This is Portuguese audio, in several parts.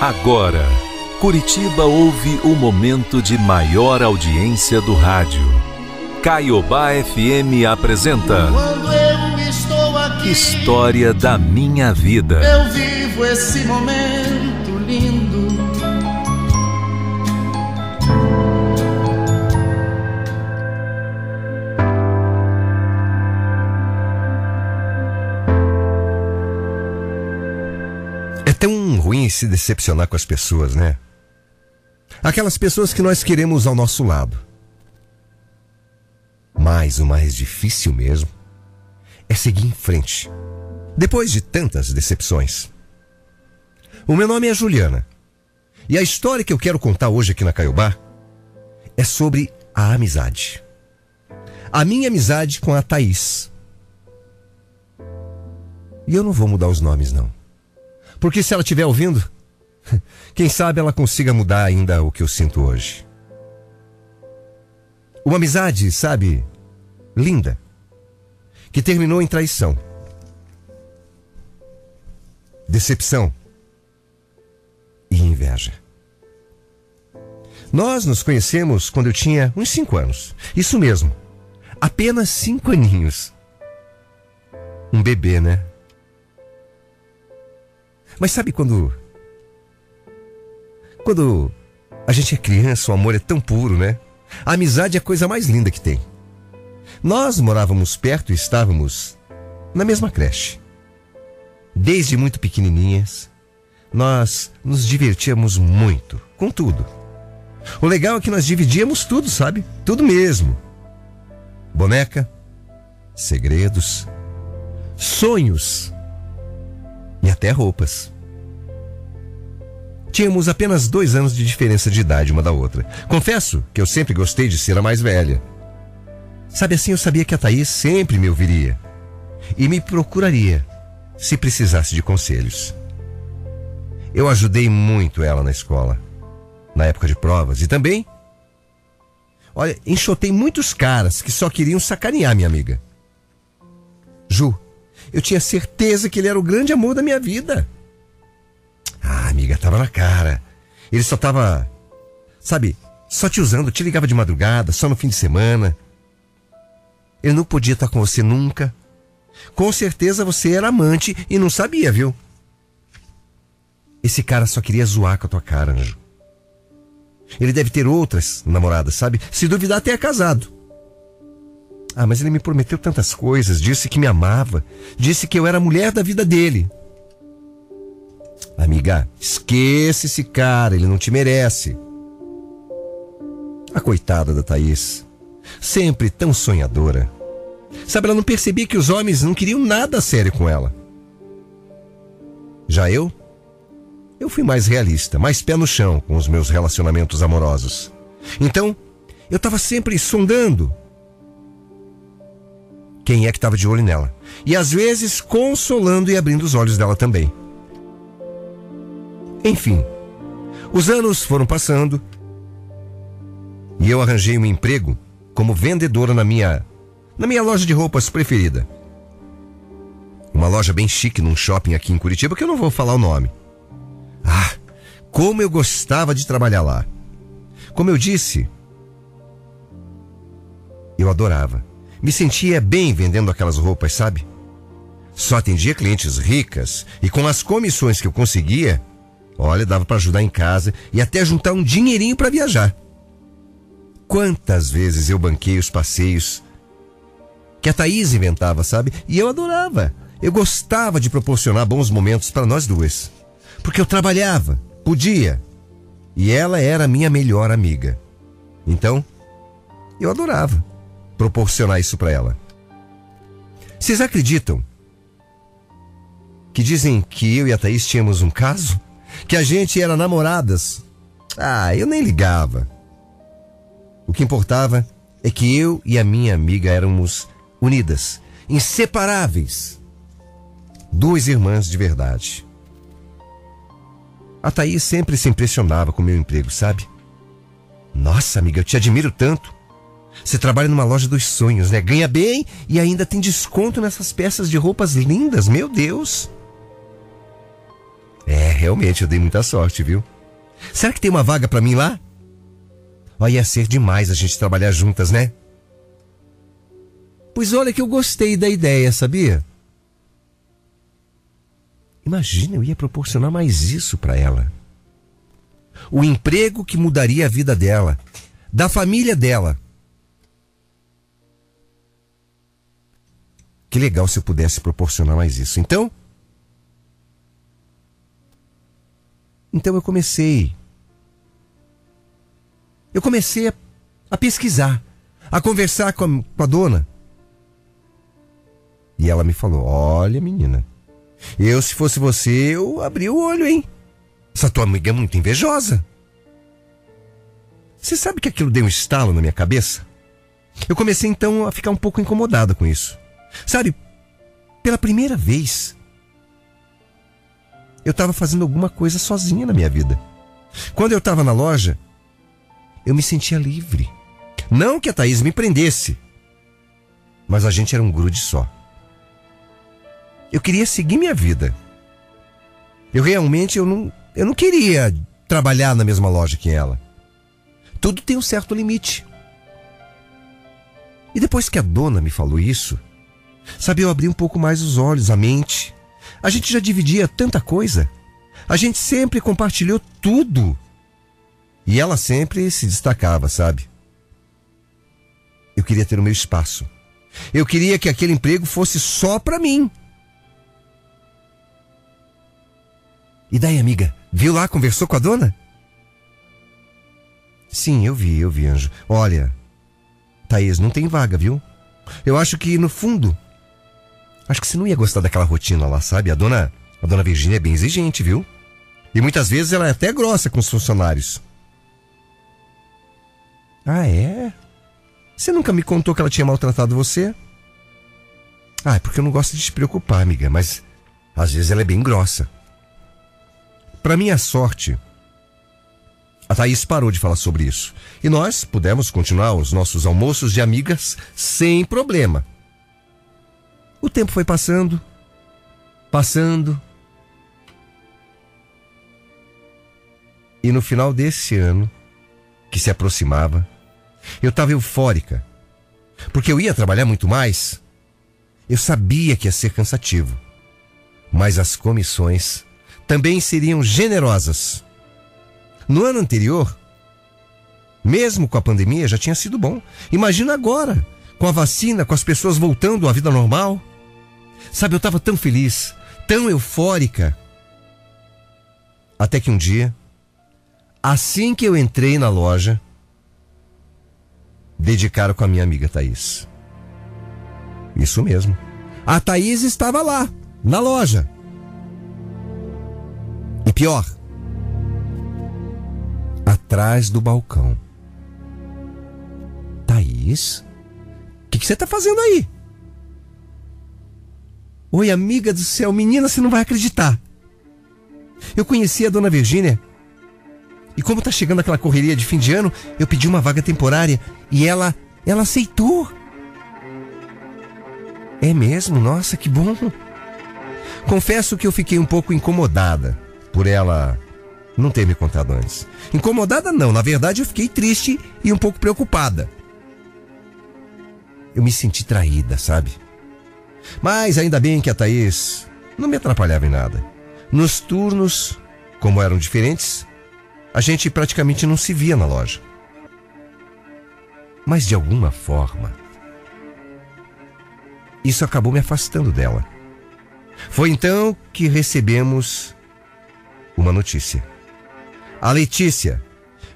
Agora, Curitiba ouve o momento de maior audiência do rádio. Caiobá FM apresenta. Quando eu estou aqui. História da minha vida. Eu vivo esse momento lindo. Ruim se decepcionar com as pessoas, né? Aquelas pessoas que nós queremos ao nosso lado. Mas o mais difícil mesmo é seguir em frente. Depois de tantas decepções. O meu nome é Juliana. E a história que eu quero contar hoje aqui na Caiobá é sobre a amizade. A minha amizade com a Thaís. E eu não vou mudar os nomes, não. Porque se ela estiver ouvindo, quem sabe ela consiga mudar ainda o que eu sinto hoje. Uma amizade, sabe, linda, que terminou em traição, decepção e inveja. Nós nos conhecemos quando eu tinha uns cinco anos. Isso mesmo, apenas cinco aninhos. Um bebê, né? Mas sabe quando. Quando a gente é criança, o amor é tão puro, né? A amizade é a coisa mais linda que tem. Nós morávamos perto e estávamos na mesma creche. Desde muito pequenininhas, nós nos divertíamos muito, com tudo. O legal é que nós dividíamos tudo, sabe? Tudo mesmo. Boneca, segredos, sonhos e até roupas. Tínhamos apenas dois anos de diferença de idade uma da outra. Confesso que eu sempre gostei de ser a mais velha. Sabe assim, eu sabia que a Thaís sempre me ouviria e me procuraria se precisasse de conselhos. Eu ajudei muito ela na escola, na época de provas, e também. Olha, enxotei muitos caras que só queriam sacanear minha amiga. Ju, eu tinha certeza que ele era o grande amor da minha vida. Ah, amiga, tava na cara. Ele só tava, sabe, só te usando, te ligava de madrugada, só no fim de semana. Ele não podia estar com você nunca. Com certeza você era amante e não sabia, viu? Esse cara só queria zoar com a tua cara, Anjo. Ele deve ter outras namoradas, sabe? Se duvidar, até é casado. Ah, mas ele me prometeu tantas coisas, disse que me amava, disse que eu era a mulher da vida dele. Amiga, esqueça esse cara, ele não te merece. A coitada da Thaís, sempre tão sonhadora. Sabe, ela não percebia que os homens não queriam nada sério com ela. Já eu? Eu fui mais realista, mais pé no chão com os meus relacionamentos amorosos. Então, eu estava sempre sondando quem é que estava de olho nela. E às vezes consolando e abrindo os olhos dela também. Enfim, os anos foram passando e eu arranjei um emprego como vendedora na minha na minha loja de roupas preferida. Uma loja bem chique num shopping aqui em Curitiba que eu não vou falar o nome. Ah, como eu gostava de trabalhar lá. Como eu disse, eu adorava. Me sentia bem vendendo aquelas roupas, sabe? Só atendia clientes ricas e com as comissões que eu conseguia, olha, dava para ajudar em casa e até juntar um dinheirinho para viajar. Quantas vezes eu banquei os passeios que a Thaís inventava, sabe? E eu adorava. Eu gostava de proporcionar bons momentos para nós duas. Porque eu trabalhava, podia. E ela era minha melhor amiga. Então, eu adorava proporcionar isso para ela. Vocês acreditam que dizem que eu e a Thaís tínhamos um caso? Que a gente era namoradas? Ah, eu nem ligava. O que importava é que eu e a minha amiga éramos unidas, inseparáveis. Duas irmãs de verdade. A Thaís sempre se impressionava com meu emprego, sabe? Nossa, amiga, eu te admiro tanto. Você trabalha numa loja dos sonhos, né? Ganha bem e ainda tem desconto nessas peças de roupas lindas, meu Deus. É, realmente eu dei muita sorte, viu? Será que tem uma vaga para mim lá? Olha, ia ser demais a gente trabalhar juntas, né? Pois olha que eu gostei da ideia, sabia? Imagina, eu ia proporcionar mais isso para ela. O emprego que mudaria a vida dela, da família dela. Que legal se eu pudesse proporcionar mais isso. Então, então eu comecei. Eu comecei a, a pesquisar, a conversar com a, com a dona. E ela me falou: Olha, menina, eu, se fosse você, eu abri o olho, hein? Essa tua amiga é muito invejosa. Você sabe que aquilo deu um estalo na minha cabeça? Eu comecei então a ficar um pouco incomodada com isso. Sabe, pela primeira vez, eu estava fazendo alguma coisa sozinha na minha vida. Quando eu estava na loja, eu me sentia livre. Não que a Thaís me prendesse, mas a gente era um grude só. Eu queria seguir minha vida. Eu realmente eu não, eu não queria trabalhar na mesma loja que ela. Tudo tem um certo limite. E depois que a dona me falou isso, sabe, eu abri um pouco mais os olhos, a mente. A gente já dividia tanta coisa. A gente sempre compartilhou tudo. E ela sempre se destacava, sabe? Eu queria ter o meu espaço. Eu queria que aquele emprego fosse só para mim. E daí, amiga? Viu lá, conversou com a dona? Sim, eu vi, eu vi, anjo. Olha, Thaís, não tem vaga, viu? Eu acho que, no fundo, acho que você não ia gostar daquela rotina lá, sabe? A dona, a dona Virgínia é bem exigente, viu? E muitas vezes ela é até grossa com os funcionários. Ah, é? Você nunca me contou que ela tinha maltratado você? Ah, é porque eu não gosto de te preocupar, amiga, mas às vezes ela é bem grossa. Para minha sorte, a Thaís parou de falar sobre isso. E nós pudemos continuar os nossos almoços de amigas sem problema. O tempo foi passando, passando. E no final desse ano, que se aproximava, eu estava eufórica. Porque eu ia trabalhar muito mais. Eu sabia que ia ser cansativo. Mas as comissões também seriam generosas. No ano anterior, mesmo com a pandemia, já tinha sido bom. Imagina agora, com a vacina, com as pessoas voltando à vida normal. Sabe, eu estava tão feliz, tão eufórica. Até que um dia, assim que eu entrei na loja, dedicaram com a minha amiga Thaís. Isso mesmo. A Thaís estava lá, na loja. E pior, atrás do balcão. Thaís? O que você está fazendo aí? Oi, amiga do céu, menina, você não vai acreditar. Eu conheci a dona Virgínia. E como tá chegando aquela correria de fim de ano, eu pedi uma vaga temporária e ela, ela aceitou. É mesmo? Nossa, que bom. Confesso que eu fiquei um pouco incomodada por ela não ter me contado antes. Incomodada não, na verdade eu fiquei triste e um pouco preocupada. Eu me senti traída, sabe? Mas ainda bem que a Thaís não me atrapalhava em nada. Nos turnos, como eram diferentes, a gente praticamente não se via na loja. Mas de alguma forma, isso acabou me afastando dela. Foi então que recebemos uma notícia. A Letícia,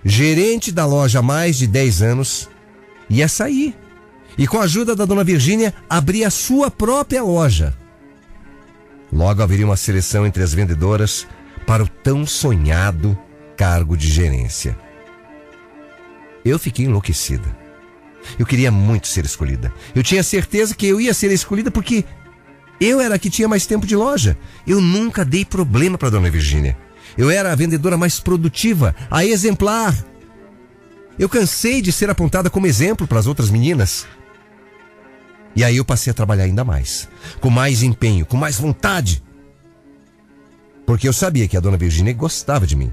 gerente da loja há mais de 10 anos, ia sair. E com a ajuda da dona Virgínia, abrir a sua própria loja. Logo haveria uma seleção entre as vendedoras para o tão sonhado cargo de gerência. Eu fiquei enlouquecida. Eu queria muito ser escolhida. Eu tinha certeza que eu ia ser escolhida porque eu era a que tinha mais tempo de loja. Eu nunca dei problema para dona Virgínia. Eu era a vendedora mais produtiva, a exemplar. Eu cansei de ser apontada como exemplo para as outras meninas. E aí eu passei a trabalhar ainda mais, com mais empenho, com mais vontade. Porque eu sabia que a dona Virgínia gostava de mim,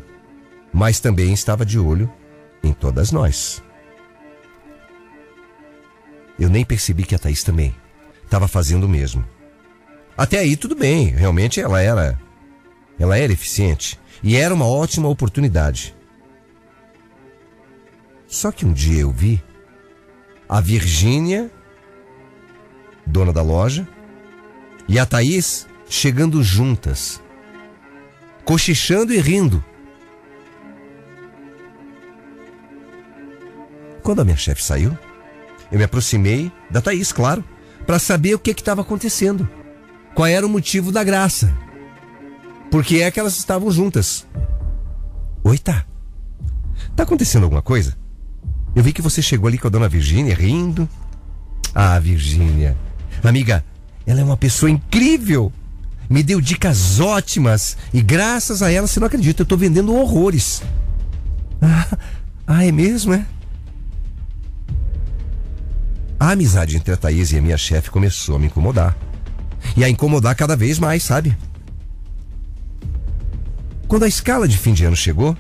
mas também estava de olho em todas nós. Eu nem percebi que a Thaís também estava fazendo o mesmo. Até aí tudo bem, realmente ela era ela era eficiente e era uma ótima oportunidade. Só que um dia eu vi a Virgínia, dona da loja, e a Thaís chegando juntas, cochichando e rindo. Quando a minha chefe saiu, eu me aproximei da Thaís, claro, para saber o que estava acontecendo. Qual era o motivo da graça. Por que é que elas estavam juntas? Oi, tá. Tá acontecendo alguma coisa? Eu vi que você chegou ali com a dona Virgínia rindo. Ah, Virgínia. Amiga, ela é uma pessoa incrível. Me deu dicas ótimas e graças a ela, você não acredita, eu tô vendendo horrores. Ah, ah é mesmo, é? A amizade entre a Thaís e a minha chefe começou a me incomodar. E a incomodar cada vez mais, sabe? Quando a escala de fim de ano chegou,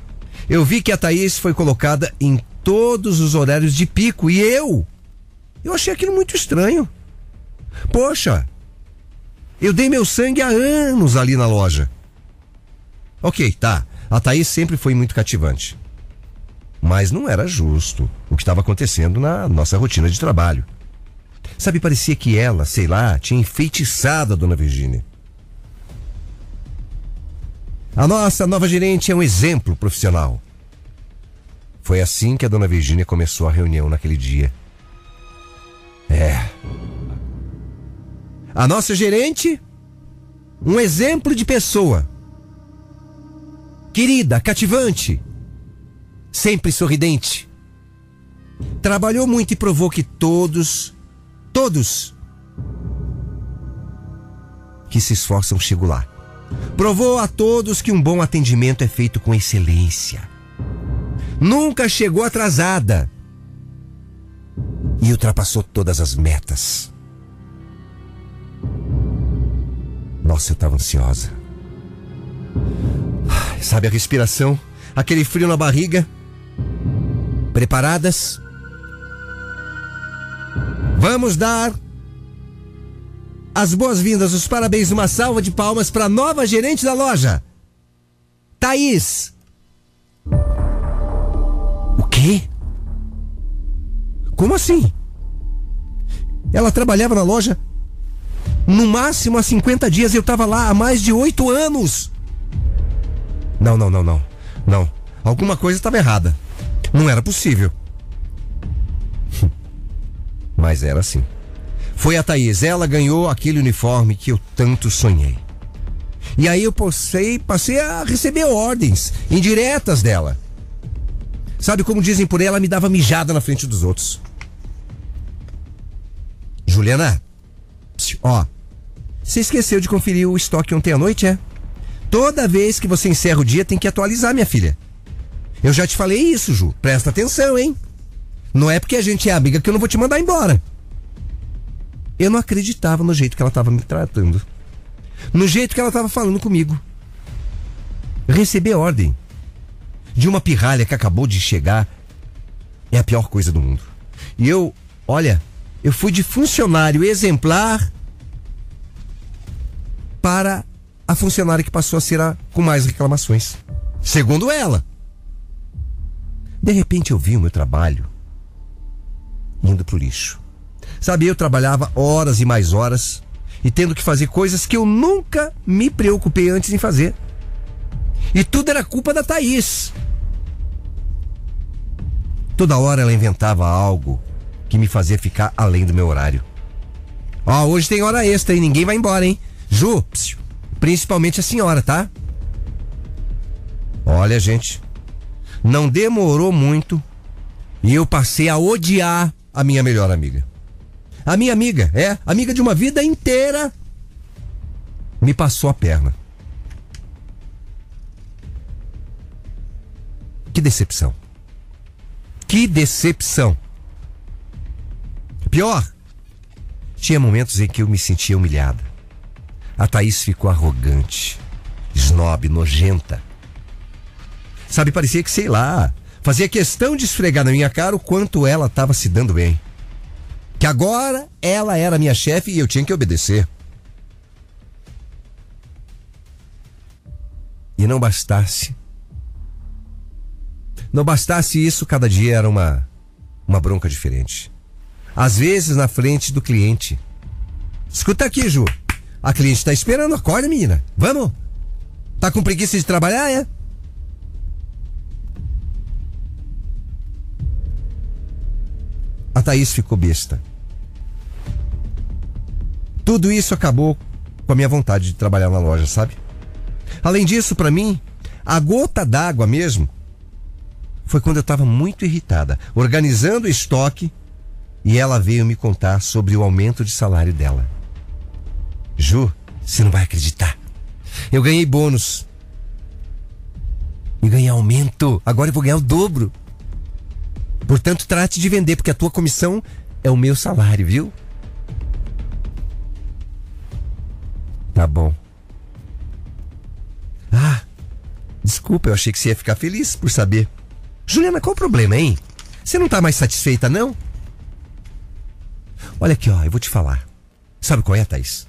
eu vi que a Thaís foi colocada em todos os horários de pico e eu. Eu achei aquilo muito estranho. Poxa, eu dei meu sangue há anos ali na loja. Ok, tá. A Thaís sempre foi muito cativante. Mas não era justo o que estava acontecendo na nossa rotina de trabalho. Sabe, parecia que ela, sei lá, tinha enfeitiçado a dona Virgínia. A nossa nova gerente é um exemplo profissional. Foi assim que a dona Virgínia começou a reunião naquele dia. É. A nossa gerente, um exemplo de pessoa. Querida, cativante, sempre sorridente. Trabalhou muito e provou que todos, todos que se esforçam chegam lá. Provou a todos que um bom atendimento é feito com excelência. Nunca chegou atrasada. E ultrapassou todas as metas. Nossa, eu estava ansiosa. Sabe a respiração? Aquele frio na barriga? Preparadas? Vamos dar as boas-vindas, os parabéns, uma salva de palmas para a nova gerente da loja, Thaís. O quê? Como assim? Ela trabalhava na loja no máximo há 50 dias. Eu estava lá há mais de oito anos. Não, não, não, não. Não. Alguma coisa estava errada. Não era possível. Mas era assim. Foi a Thaís, ela ganhou aquele uniforme que eu tanto sonhei. E aí eu passei, passei a receber ordens indiretas dela. Sabe como dizem por ela, me dava mijada na frente dos outros. Juliana, ó, você esqueceu de conferir o estoque ontem à noite, é? Toda vez que você encerra o dia tem que atualizar, minha filha. Eu já te falei isso, Ju. Presta atenção, hein? Não é porque a gente é amiga que eu não vou te mandar embora. Eu não acreditava no jeito que ela estava me tratando. No jeito que ela estava falando comigo. Receber ordem de uma pirralha que acabou de chegar é a pior coisa do mundo. E eu, olha, eu fui de funcionário exemplar para a funcionária que passou a ser a com mais reclamações. Segundo ela. De repente eu vi o meu trabalho indo pro lixo. Sabe, eu trabalhava horas e mais horas e tendo que fazer coisas que eu nunca me preocupei antes em fazer. E tudo era culpa da Thaís. Toda hora ela inventava algo que me fazia ficar além do meu horário. Ó, hoje tem hora extra e ninguém vai embora, hein? Ju, principalmente a senhora, tá? Olha, gente, não demorou muito e eu passei a odiar a minha melhor amiga. A minha amiga, é, amiga de uma vida inteira, me passou a perna. Que decepção. Que decepção. Pior, tinha momentos em que eu me sentia humilhada. A Thaís ficou arrogante Snob, nojenta. Sabe, parecia que, sei lá, fazia questão de esfregar na minha cara o quanto ela estava se dando bem. Que agora ela era minha chefe e eu tinha que obedecer. E não bastasse. Não bastasse isso, cada dia era uma, uma bronca diferente. Às vezes na frente do cliente. Escuta aqui, Ju. A cliente está esperando. Acorda, menina. Vamos. Tá com preguiça de trabalhar, é? A Thaís ficou besta. Tudo isso acabou com a minha vontade de trabalhar na loja, sabe? Além disso, para mim, a gota d'água mesmo foi quando eu estava muito irritada, organizando o estoque, e ela veio me contar sobre o aumento de salário dela. Ju, você não vai acreditar. Eu ganhei bônus. E ganhei aumento. Agora eu vou ganhar o dobro. Portanto, trate de vender, porque a tua comissão é o meu salário, viu? Tá bom. Ah, desculpa, eu achei que você ia ficar feliz por saber. Juliana, qual o problema, hein? Você não tá mais satisfeita, não? Olha aqui, ó, eu vou te falar. Sabe qual é, Thaís?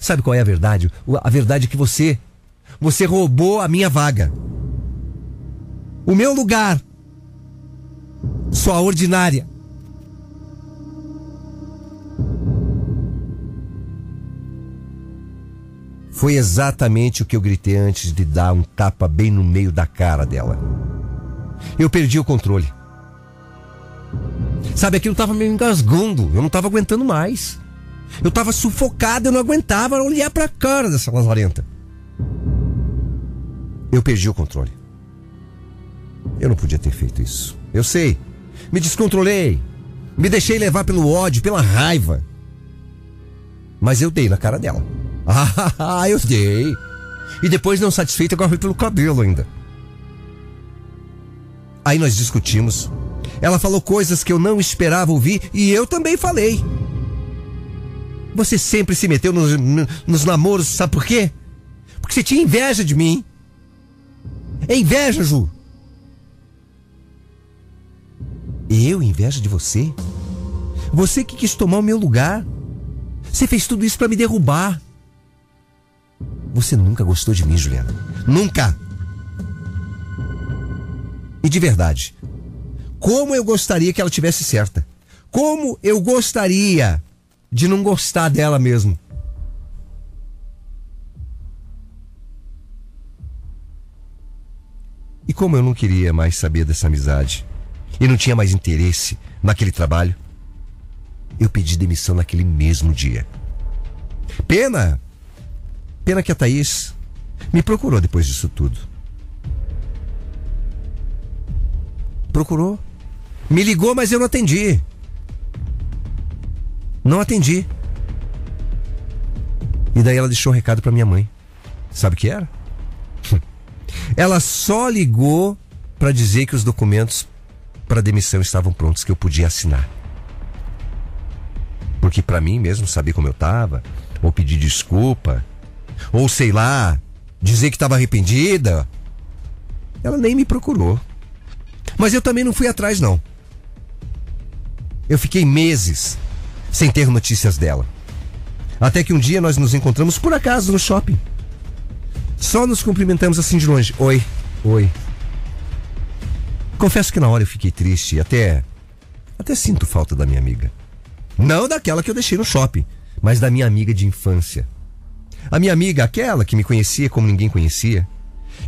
Sabe qual é a verdade? A verdade é que você. Você roubou a minha vaga. O meu lugar. Sua ordinária. Foi exatamente o que eu gritei antes de dar um tapa bem no meio da cara dela. Eu perdi o controle. Sabe, aquilo tava me engasgando. Eu não tava aguentando mais. Eu tava sufocado, eu não aguentava olhar pra cara dessa lazarenta. Eu perdi o controle. Eu não podia ter feito isso. Eu sei. Me descontrolei. Me deixei levar pelo ódio, pela raiva. Mas eu dei na cara dela. Ah, eu dei. E depois, não satisfeito, agora foi pelo cabelo ainda. Aí nós discutimos. Ela falou coisas que eu não esperava ouvir e eu também falei. Você sempre se meteu nos, nos namoros, sabe por quê? Porque você tinha inveja de mim. É inveja, Ju. Eu inveja de você? Você que quis tomar o meu lugar. Você fez tudo isso para me derrubar. Você nunca gostou de mim, Juliana. Nunca! E de verdade, como eu gostaria que ela tivesse certa. Como eu gostaria de não gostar dela mesmo. E como eu não queria mais saber dessa amizade e não tinha mais interesse naquele trabalho, eu pedi demissão naquele mesmo dia. Pena Pena que a Thaís me procurou depois disso tudo. Procurou. Me ligou, mas eu não atendi. Não atendi. E daí ela deixou um recado para minha mãe. Sabe o que era? Ela só ligou para dizer que os documentos para demissão estavam prontos, que eu podia assinar. Porque para mim mesmo saber como eu tava, ou pedir desculpa, ou sei lá, dizer que estava arrependida. Ela nem me procurou. Mas eu também não fui atrás, não. Eu fiquei meses sem ter notícias dela. Até que um dia nós nos encontramos por acaso no shopping. Só nos cumprimentamos assim de longe. Oi, oi. Confesso que na hora eu fiquei triste e até. Até sinto falta da minha amiga. Não daquela que eu deixei no shopping, mas da minha amiga de infância. A minha amiga, aquela que me conhecia como ninguém conhecia,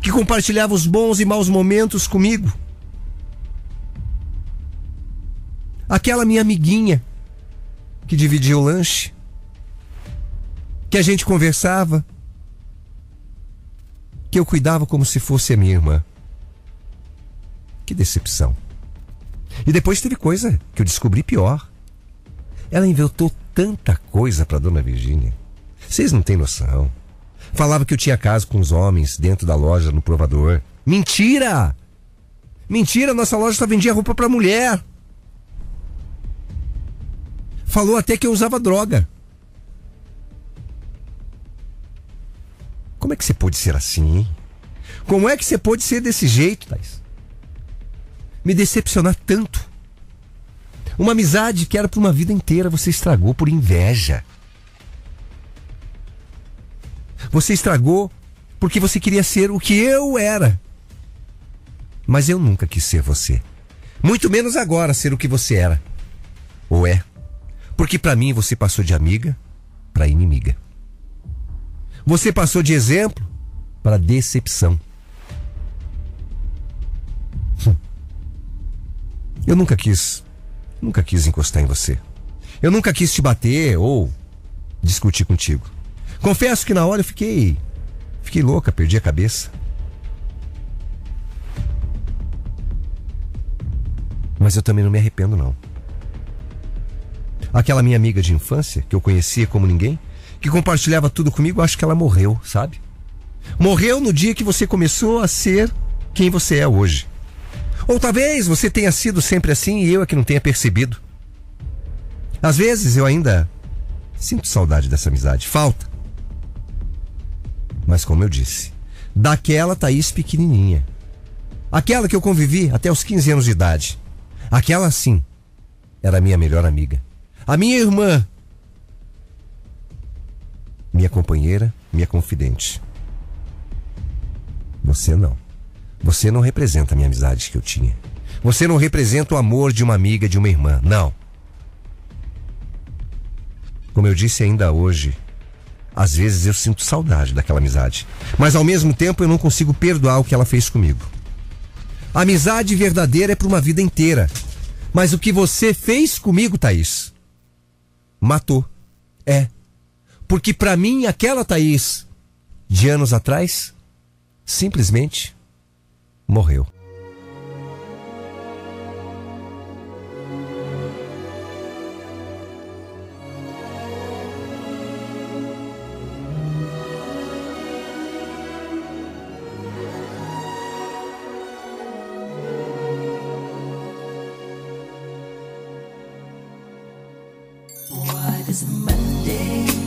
que compartilhava os bons e maus momentos comigo. Aquela minha amiguinha que dividia o lanche, que a gente conversava, que eu cuidava como se fosse a minha irmã. Que decepção. E depois teve coisa que eu descobri pior. Ela inventou tanta coisa para Dona Virgínia. Vocês não têm noção. Falava que eu tinha caso com os homens dentro da loja no provador. Mentira! Mentira, nossa loja só vendia roupa para mulher. Falou até que eu usava droga. Como é que você pôde ser assim? Como é que você pôde ser desse jeito, Thais? Me decepcionar tanto. Uma amizade que era por uma vida inteira, você estragou por inveja. Você estragou porque você queria ser o que eu era. Mas eu nunca quis ser você. Muito menos agora ser o que você era. Ou é? Porque para mim você passou de amiga para inimiga. Você passou de exemplo para decepção. Hum. Eu nunca quis, nunca quis encostar em você. Eu nunca quis te bater ou discutir contigo. Confesso que na hora eu fiquei, fiquei louca, perdi a cabeça. Mas eu também não me arrependo não. Aquela minha amiga de infância, que eu conhecia como ninguém, que compartilhava tudo comigo, acho que ela morreu, sabe? Morreu no dia que você começou a ser quem você é hoje. Ou talvez você tenha sido sempre assim e eu é que não tenha percebido. Às vezes eu ainda sinto saudade dessa amizade, falta. Mas como eu disse, daquela Thaís pequenininha. Aquela que eu convivi até os 15 anos de idade. Aquela sim era minha melhor amiga. A minha irmã. Minha companheira, minha confidente. Você não. Você não representa a minha amizade que eu tinha. Você não representa o amor de uma amiga, de uma irmã. Não. Como eu disse ainda hoje, às vezes eu sinto saudade daquela amizade. Mas ao mesmo tempo eu não consigo perdoar o que ela fez comigo. A amizade verdadeira é para uma vida inteira. Mas o que você fez comigo, Thaís, matou. É. Porque para mim, aquela Thaís de anos atrás simplesmente morreu. Monday.